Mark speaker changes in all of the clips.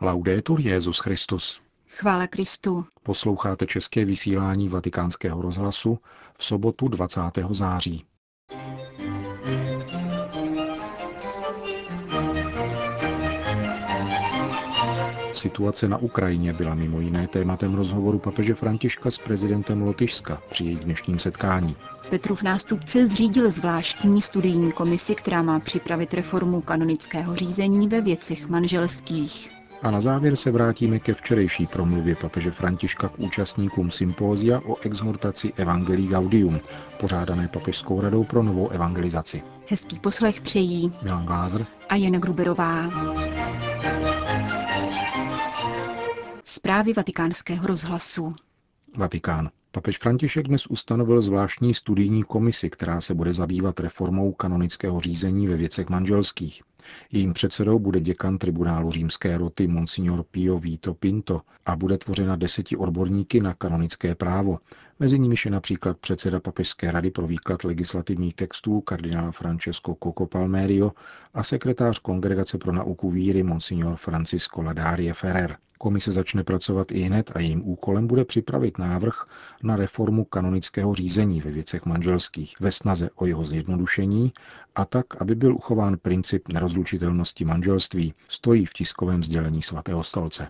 Speaker 1: Laudetur Jezus Christus.
Speaker 2: Chvála Kristu.
Speaker 1: Posloucháte české vysílání Vatikánského rozhlasu v sobotu 20. září. Situace na Ukrajině byla mimo jiné tématem rozhovoru papeže Františka s prezidentem Lotyšska při jejich dnešním setkání.
Speaker 2: Petrův nástupce zřídil zvláštní studijní komisi, která má připravit reformu kanonického řízení ve věcech manželských.
Speaker 1: A na závěr se vrátíme ke včerejší promluvě papeže Františka k účastníkům sympózia o exhortaci Evangelii Gaudium, pořádané papežskou radou pro novou evangelizaci.
Speaker 2: Hezký poslech přejí
Speaker 1: Milan Glázer
Speaker 2: a Jana Gruberová. Zprávy vatikánského rozhlasu.
Speaker 1: Vatikán. Papež František dnes ustanovil zvláštní studijní komisi, která se bude zabývat reformou kanonického řízení ve věcech manželských. Jejím předsedou bude děkan tribunálu římské roty Monsignor Pio Vito Pinto a bude tvořena deseti odborníky na kanonické právo. Mezi nimi je například předseda Papežské rady pro výklad legislativních textů kardinál Francesco Coco Palmerio a sekretář Kongregace pro nauku víry Monsignor Francisco Ladarie Ferrer. Komise začne pracovat i hned a jejím úkolem bude připravit návrh na reformu kanonického řízení ve věcech manželských ve snaze o jeho zjednodušení a tak, aby byl uchován princip nerozlučitelnosti manželství, stojí v tiskovém sdělení svatého stolce.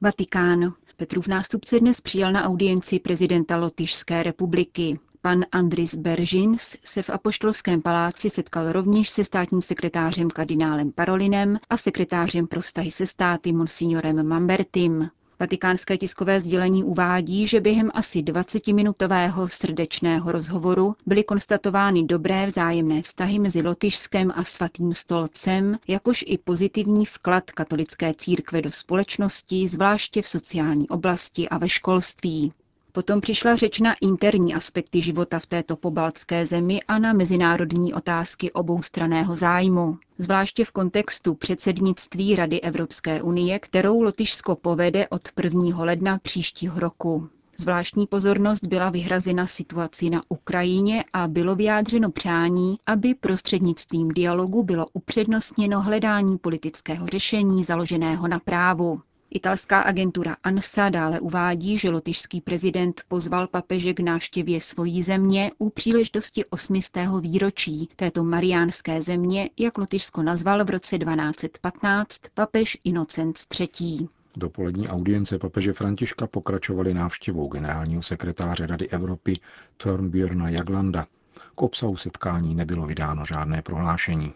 Speaker 2: Vatikán. Petrův nástupce dnes přijal na audienci prezidenta Lotyšské republiky. Pan Andris Beržins se v Apoštolském paláci setkal rovněž se státním sekretářem kardinálem Parolinem a sekretářem pro vztahy se státy monsignorem Mambertim. Vatikánské tiskové sdělení uvádí, že během asi 20-minutového srdečného rozhovoru byly konstatovány dobré vzájemné vztahy mezi Lotyšskem a svatým stolcem, jakož i pozitivní vklad katolické církve do společnosti, zvláště v sociální oblasti a ve školství. Potom přišla řeč na interní aspekty života v této pobaltské zemi a na mezinárodní otázky oboustraného zájmu, zvláště v kontextu předsednictví Rady Evropské unie, kterou Lotyšsko povede od 1. ledna příštího roku. Zvláštní pozornost byla vyhrazena situaci na Ukrajině a bylo vyjádřeno přání, aby prostřednictvím dialogu bylo upřednostněno hledání politického řešení založeného na právu. Italská agentura ANSA dále uvádí, že lotyšský prezident pozval papeže k návštěvě svojí země u příležitosti 800. výročí této mariánské země, jak Lotyšsko nazval v roce 1215 papež Inocent III.
Speaker 1: Dopolední audience papeže Františka pokračovaly návštěvou generálního sekretáře Rady Evropy Thornbjörna Jaglanda. K obsahu setkání nebylo vydáno žádné prohlášení.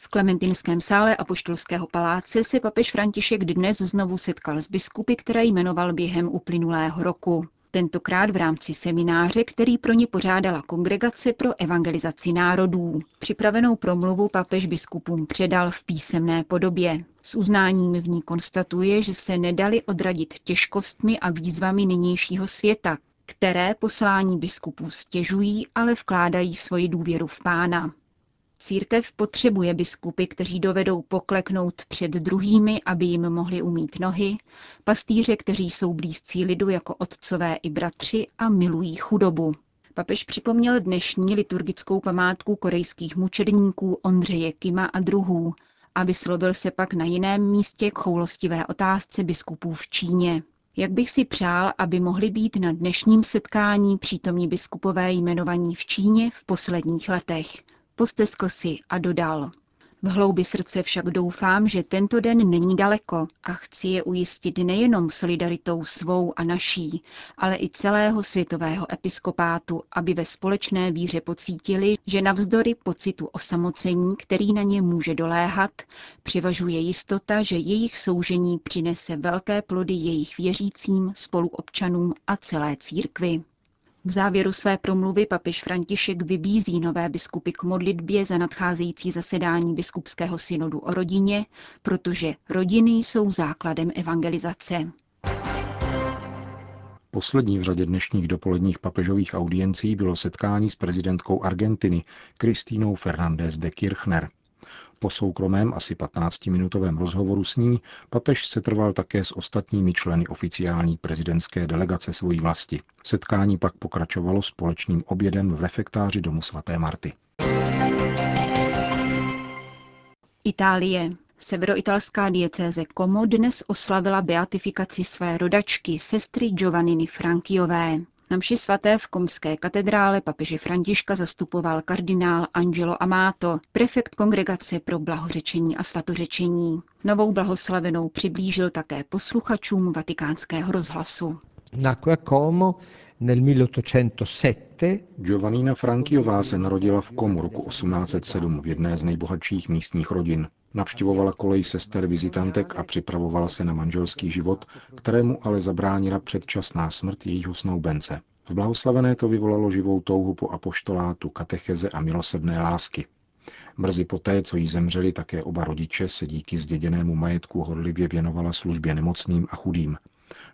Speaker 2: V Klementinském sále Apoštolského paláce se papež František dnes znovu setkal s biskupy, které jmenoval během uplynulého roku. Tentokrát v rámci semináře, který pro ně pořádala Kongregace pro evangelizaci národů. Připravenou promluvu papež biskupům předal v písemné podobě. S uznáním v ní konstatuje, že se nedali odradit těžkostmi a výzvami nynějšího světa, které poslání biskupů stěžují, ale vkládají svoji důvěru v pána. Církev potřebuje biskupy, kteří dovedou pokleknout před druhými, aby jim mohli umít nohy, pastýře, kteří jsou blízcí lidu jako otcové i bratři a milují chudobu. Papež připomněl dnešní liturgickou památku korejských mučedníků Ondřeje Kima a druhů a vyslovil se pak na jiném místě k choulostivé otázce biskupů v Číně. Jak bych si přál, aby mohli být na dnešním setkání přítomní biskupové jmenovaní v Číně v posledních letech, Posteskl si a dodal. V hloubi srdce však doufám, že tento den není daleko a chci je ujistit nejenom solidaritou svou a naší, ale i celého světového episkopátu, aby ve společné víře pocítili, že navzdory pocitu osamocení, který na ně může doléhat, převažuje jistota, že jejich soužení přinese velké plody jejich věřícím, spoluobčanům a celé církvi. V závěru své promluvy papež František vybízí nové biskupy k modlitbě za nadcházející zasedání biskupského synodu o rodině, protože rodiny jsou základem evangelizace.
Speaker 1: Poslední v řadě dnešních dopoledních papežových audiencí bylo setkání s prezidentkou Argentiny Kristínou Fernández de Kirchner. Po soukromém asi 15-minutovém rozhovoru s ní papež se trval také s ostatními členy oficiální prezidentské delegace svojí vlasti. Setkání pak pokračovalo společným obědem v refektáři domu svaté Marty.
Speaker 2: Itálie. Severoitalská diecéze Como dnes oslavila beatifikaci své rodačky, sestry Giovanniny Frankiové. Na mši svaté v Komské katedrále papeže Františka zastupoval kardinál Angelo Amato, prefekt kongregace pro blahořečení a svatořečení. Novou blahoslavenou přiblížil také posluchačům vatikánského rozhlasu.
Speaker 3: Nacque a Como nel 1807.
Speaker 1: Giovannina Frankiová se narodila v Komu roku 1807 v jedné z nejbohatších místních rodin. Navštěvovala kolej sester vizitantek a připravovala se na manželský život, kterému ale zabránila předčasná smrt jejího snoubence. V blahoslavené to vyvolalo živou touhu po apoštolátu, katecheze a milosrdné lásky. Brzy poté, co jí zemřeli také oba rodiče, se díky zděděnému majetku horlivě věnovala službě nemocným a chudým.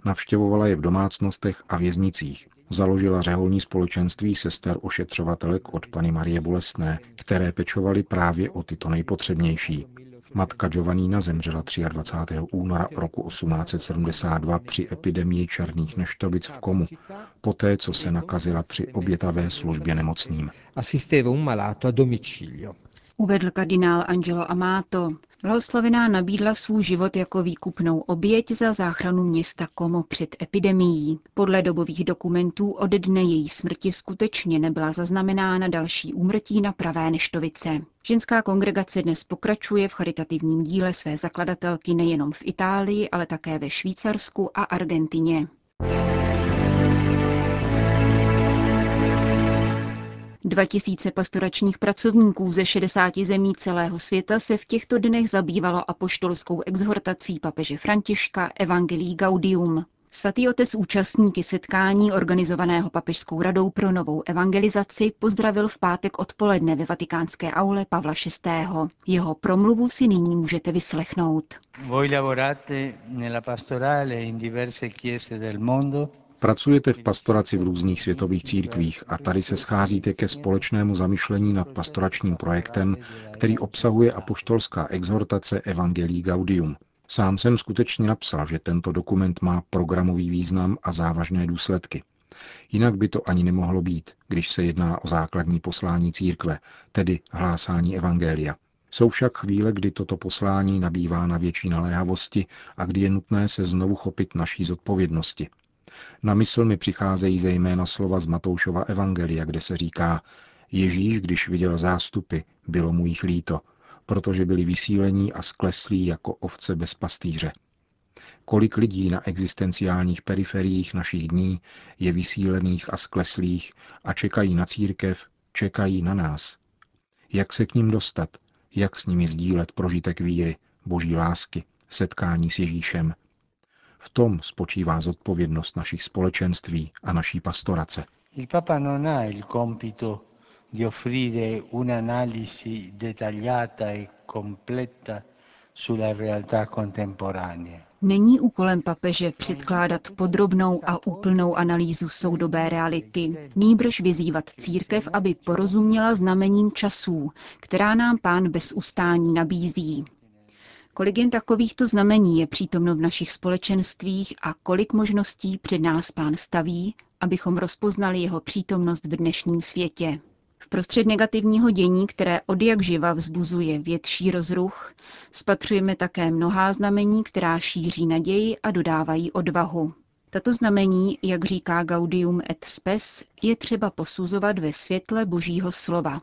Speaker 1: Navštěvovala je v domácnostech a věznicích. Založila řeholní společenství sester ošetřovatelek od Pany Marie Bolestné, které pečovali právě o tyto nejpotřebnější. Matka Giovannína zemřela 23. února roku 1872 při epidemii černých neštovic v Komu, poté co se nakazila při obětavé službě nemocným.
Speaker 2: Uvedl kardinál Angelo Amato. Blahoslavená nabídla svůj život jako výkupnou oběť za záchranu města Como před epidemií. Podle dobových dokumentů od dne její smrti skutečně nebyla zaznamenána další úmrtí na pravé neštovice. Ženská kongregace dnes pokračuje v charitativním díle své zakladatelky nejenom v Itálii, ale také ve Švýcarsku a Argentině. 2000 pastoračních pracovníků ze 60 zemí celého světa se v těchto dnech zabývalo apoštolskou exhortací papeže Františka Evangelii Gaudium. Svatý otec účastníky setkání organizovaného Papežskou radou pro novou evangelizaci pozdravil v pátek odpoledne ve vatikánské aule Pavla VI. Jeho promluvu si nyní můžete vyslechnout.
Speaker 4: Voi lavorate nella pastorale in diverse chiese del mondo
Speaker 1: Pracujete v pastoraci v různých světových církvích a tady se scházíte ke společnému zamyšlení nad pastoračním projektem, který obsahuje apoštolská exhortace Evangelii Gaudium. Sám jsem skutečně napsal, že tento dokument má programový význam a závažné důsledky. Jinak by to ani nemohlo být, když se jedná o základní poslání církve, tedy hlásání Evangelia. Jsou však chvíle, kdy toto poslání nabývá na větší naléhavosti a kdy je nutné se znovu chopit naší zodpovědnosti. Na mysl mi přicházejí zejména slova z Matoušova Evangelia, kde se říká, Ježíš, když viděl zástupy, bylo mu jich líto, protože byli vysílení a skleslí jako ovce bez pastýře. Kolik lidí na existenciálních periferiích našich dní je vysílených a skleslých a čekají na církev, čekají na nás. Jak se k ním dostat, jak s nimi sdílet prožitek víry, boží lásky, setkání s Ježíšem, v tom spočívá zodpovědnost našich společenství a naší pastorace.
Speaker 4: Il Papa non ha il compito di offrire un'analisi dettagliata e completa sulla realtà contemporanea.
Speaker 2: Není úkolem papeže předkládat podrobnou a úplnou analýzu soudobé reality, nýbrž vyzývat církev, aby porozuměla znamením časů, která nám pán bez ustání nabízí. Kolik jen takovýchto znamení je přítomno v našich společenstvích a kolik možností před nás pán staví, abychom rozpoznali jeho přítomnost v dnešním světě. V prostřed negativního dění, které od jak živa vzbuzuje větší rozruch, spatřujeme také mnohá znamení, která šíří naději a dodávají odvahu. Tato znamení, jak říká Gaudium et Spes, je třeba posuzovat ve světle božího slova.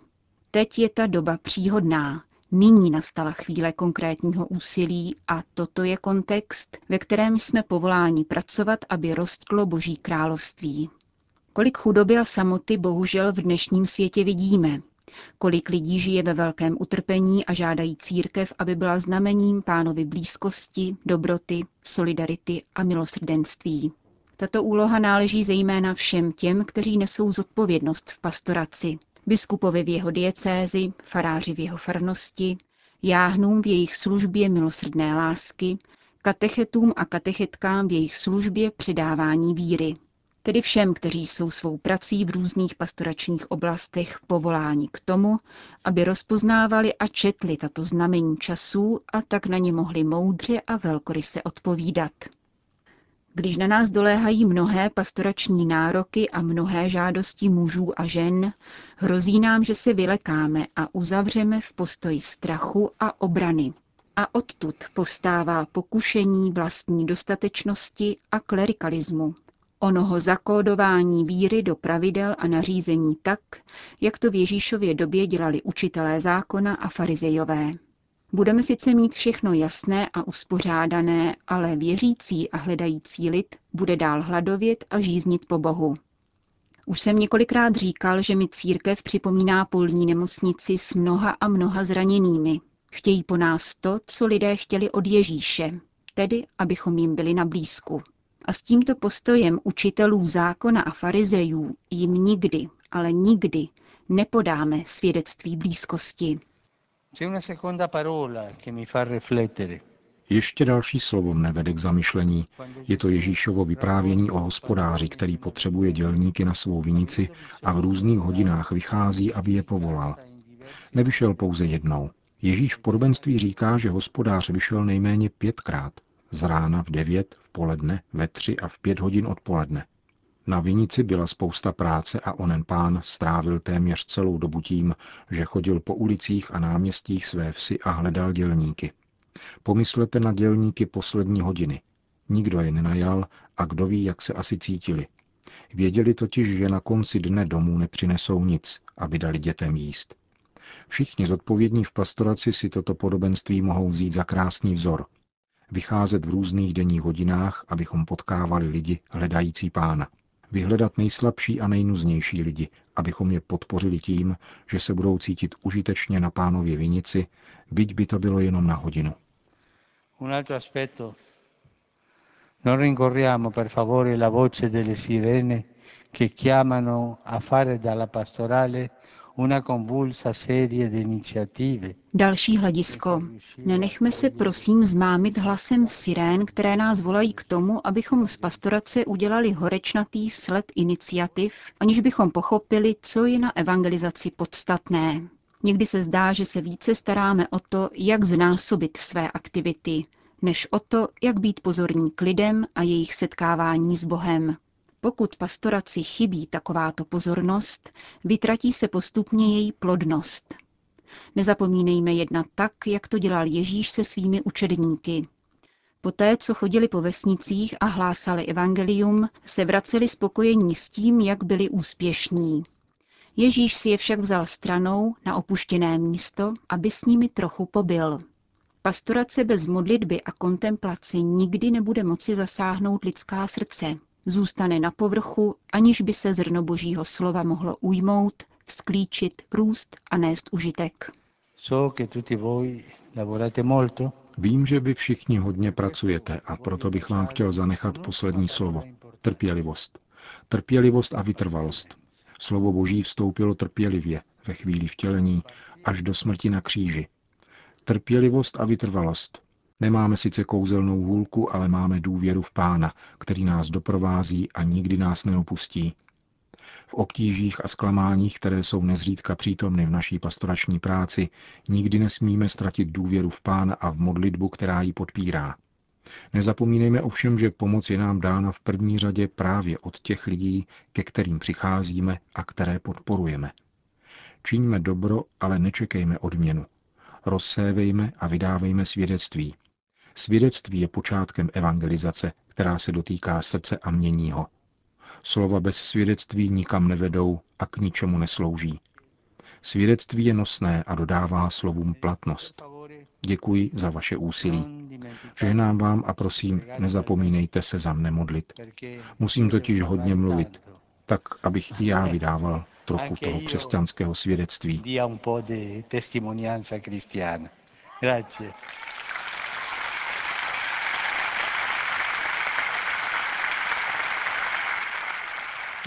Speaker 2: Teď je ta doba příhodná, Nyní nastala chvíle konkrétního úsilí a toto je kontext, ve kterém jsme povoláni pracovat, aby rostlo Boží království. Kolik chudoby a samoty bohužel v dnešním světě vidíme. Kolik lidí žije ve velkém utrpení a žádají církev, aby byla znamením pánovi blízkosti, dobroty, solidarity a milosrdenství. Tato úloha náleží zejména všem těm, kteří nesou zodpovědnost v pastoraci, biskupovi v jeho diecézi, faráři v jeho farnosti, jáhnům v jejich službě milosrdné lásky, katechetům a katechetkám v jejich službě předávání víry. Tedy všem, kteří jsou svou prací v různých pastoračních oblastech povoláni k tomu, aby rozpoznávali a četli tato znamení časů a tak na ně mohli moudře a velkoryse odpovídat. Když na nás doléhají mnohé pastorační nároky a mnohé žádosti mužů a žen, hrozí nám, že se vylekáme a uzavřeme v postoji strachu a obrany. A odtud povstává pokušení vlastní dostatečnosti a klerikalismu, onoho zakódování víry do pravidel a nařízení tak, jak to v Ježíšově době dělali učitelé zákona a farizejové. Budeme sice mít všechno jasné a uspořádané, ale věřící a hledající lid bude dál hladovět a žíznit po Bohu. Už jsem několikrát říkal, že mi církev připomíná polní nemocnici s mnoha a mnoha zraněnými. Chtějí po nás to, co lidé chtěli od Ježíše, tedy abychom jim byli na blízku. A s tímto postojem učitelů zákona a farizejů jim nikdy, ale nikdy nepodáme svědectví blízkosti.
Speaker 1: Ještě další slovo mne vede k zamyšlení. Je to Ježíšovo vyprávění o hospodáři, který potřebuje dělníky na svou vinici a v různých hodinách vychází, aby je povolal. Nevyšel pouze jednou. Ježíš v podobenství říká, že hospodář vyšel nejméně pětkrát. Z rána v devět, v poledne, ve tři a v pět hodin odpoledne. Na vinici byla spousta práce a onen pán strávil téměř celou dobu tím, že chodil po ulicích a náměstích své vsi a hledal dělníky. Pomyslete na dělníky poslední hodiny. Nikdo je nenajal a kdo ví, jak se asi cítili. Věděli totiž, že na konci dne domů nepřinesou nic, aby dali dětem jíst. Všichni zodpovědní v pastoraci si toto podobenství mohou vzít za krásný vzor. Vycházet v různých denních hodinách, abychom potkávali lidi hledající pána vyhledat nejslabší a nejnuznější lidi, abychom je podpořili tím, že se budou cítit užitečně na pánově vinici, byť by to bylo jenom na hodinu. Un altro aspetto. Non rincorriamo per favore la voce delle sirene che chiamano a fare dalla pastorale
Speaker 2: Další hledisko. Nenechme se prosím zmámit hlasem sirén, které nás volají k tomu, abychom z pastorace udělali horečnatý sled iniciativ, aniž bychom pochopili, co je na evangelizaci podstatné. Někdy se zdá, že se více staráme o to, jak znásobit své aktivity, než o to, jak být pozorní k lidem a jejich setkávání s Bohem. Pokud pastoraci chybí takováto pozornost, vytratí se postupně její plodnost. Nezapomínejme jednat tak, jak to dělal Ježíš se svými učedníky. Poté, co chodili po vesnicích a hlásali evangelium, se vraceli spokojení s tím, jak byli úspěšní. Ježíš si je však vzal stranou na opuštěné místo, aby s nimi trochu pobyl. Pastorace bez modlitby a kontemplace nikdy nebude moci zasáhnout lidská srdce zůstane na povrchu, aniž by se zrno božího slova mohlo ujmout, vzklíčit, růst a nést užitek.
Speaker 1: Vím, že vy všichni hodně pracujete a proto bych vám chtěl zanechat poslední slovo. Trpělivost. Trpělivost a vytrvalost. Slovo Boží vstoupilo trpělivě ve chvíli vtělení až do smrti na kříži. Trpělivost a vytrvalost. Nemáme sice kouzelnou hůlku, ale máme důvěru v Pána, který nás doprovází a nikdy nás neopustí. V obtížích a zklamáních, které jsou nezřídka přítomny v naší pastorační práci, nikdy nesmíme ztratit důvěru v Pána a v modlitbu, která ji podpírá. Nezapomínejme ovšem, že pomoc je nám dána v první řadě právě od těch lidí, ke kterým přicházíme a které podporujeme. Čiňme dobro, ale nečekejme odměnu. Rozsévejme a vydávejme svědectví. Svědectví je počátkem evangelizace, která se dotýká srdce a mění ho. Slova bez svědectví nikam nevedou a k ničemu neslouží. Svědectví je nosné a dodává slovům platnost. Děkuji za vaše úsilí. Žehnám vám a prosím, nezapomínejte se za mne modlit. Musím totiž hodně mluvit, tak abych i já vydával trochu toho křesťanského svědectví. Grazie.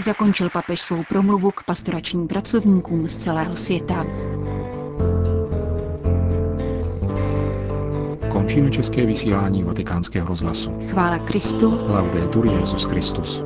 Speaker 2: Zakončil papež svou promluvu k pastoračním pracovníkům z celého světa.
Speaker 1: Končíme české vysílání vatikánského rozhlasu.
Speaker 2: Chvála Kristu.
Speaker 1: Laudetur Jezus Christus.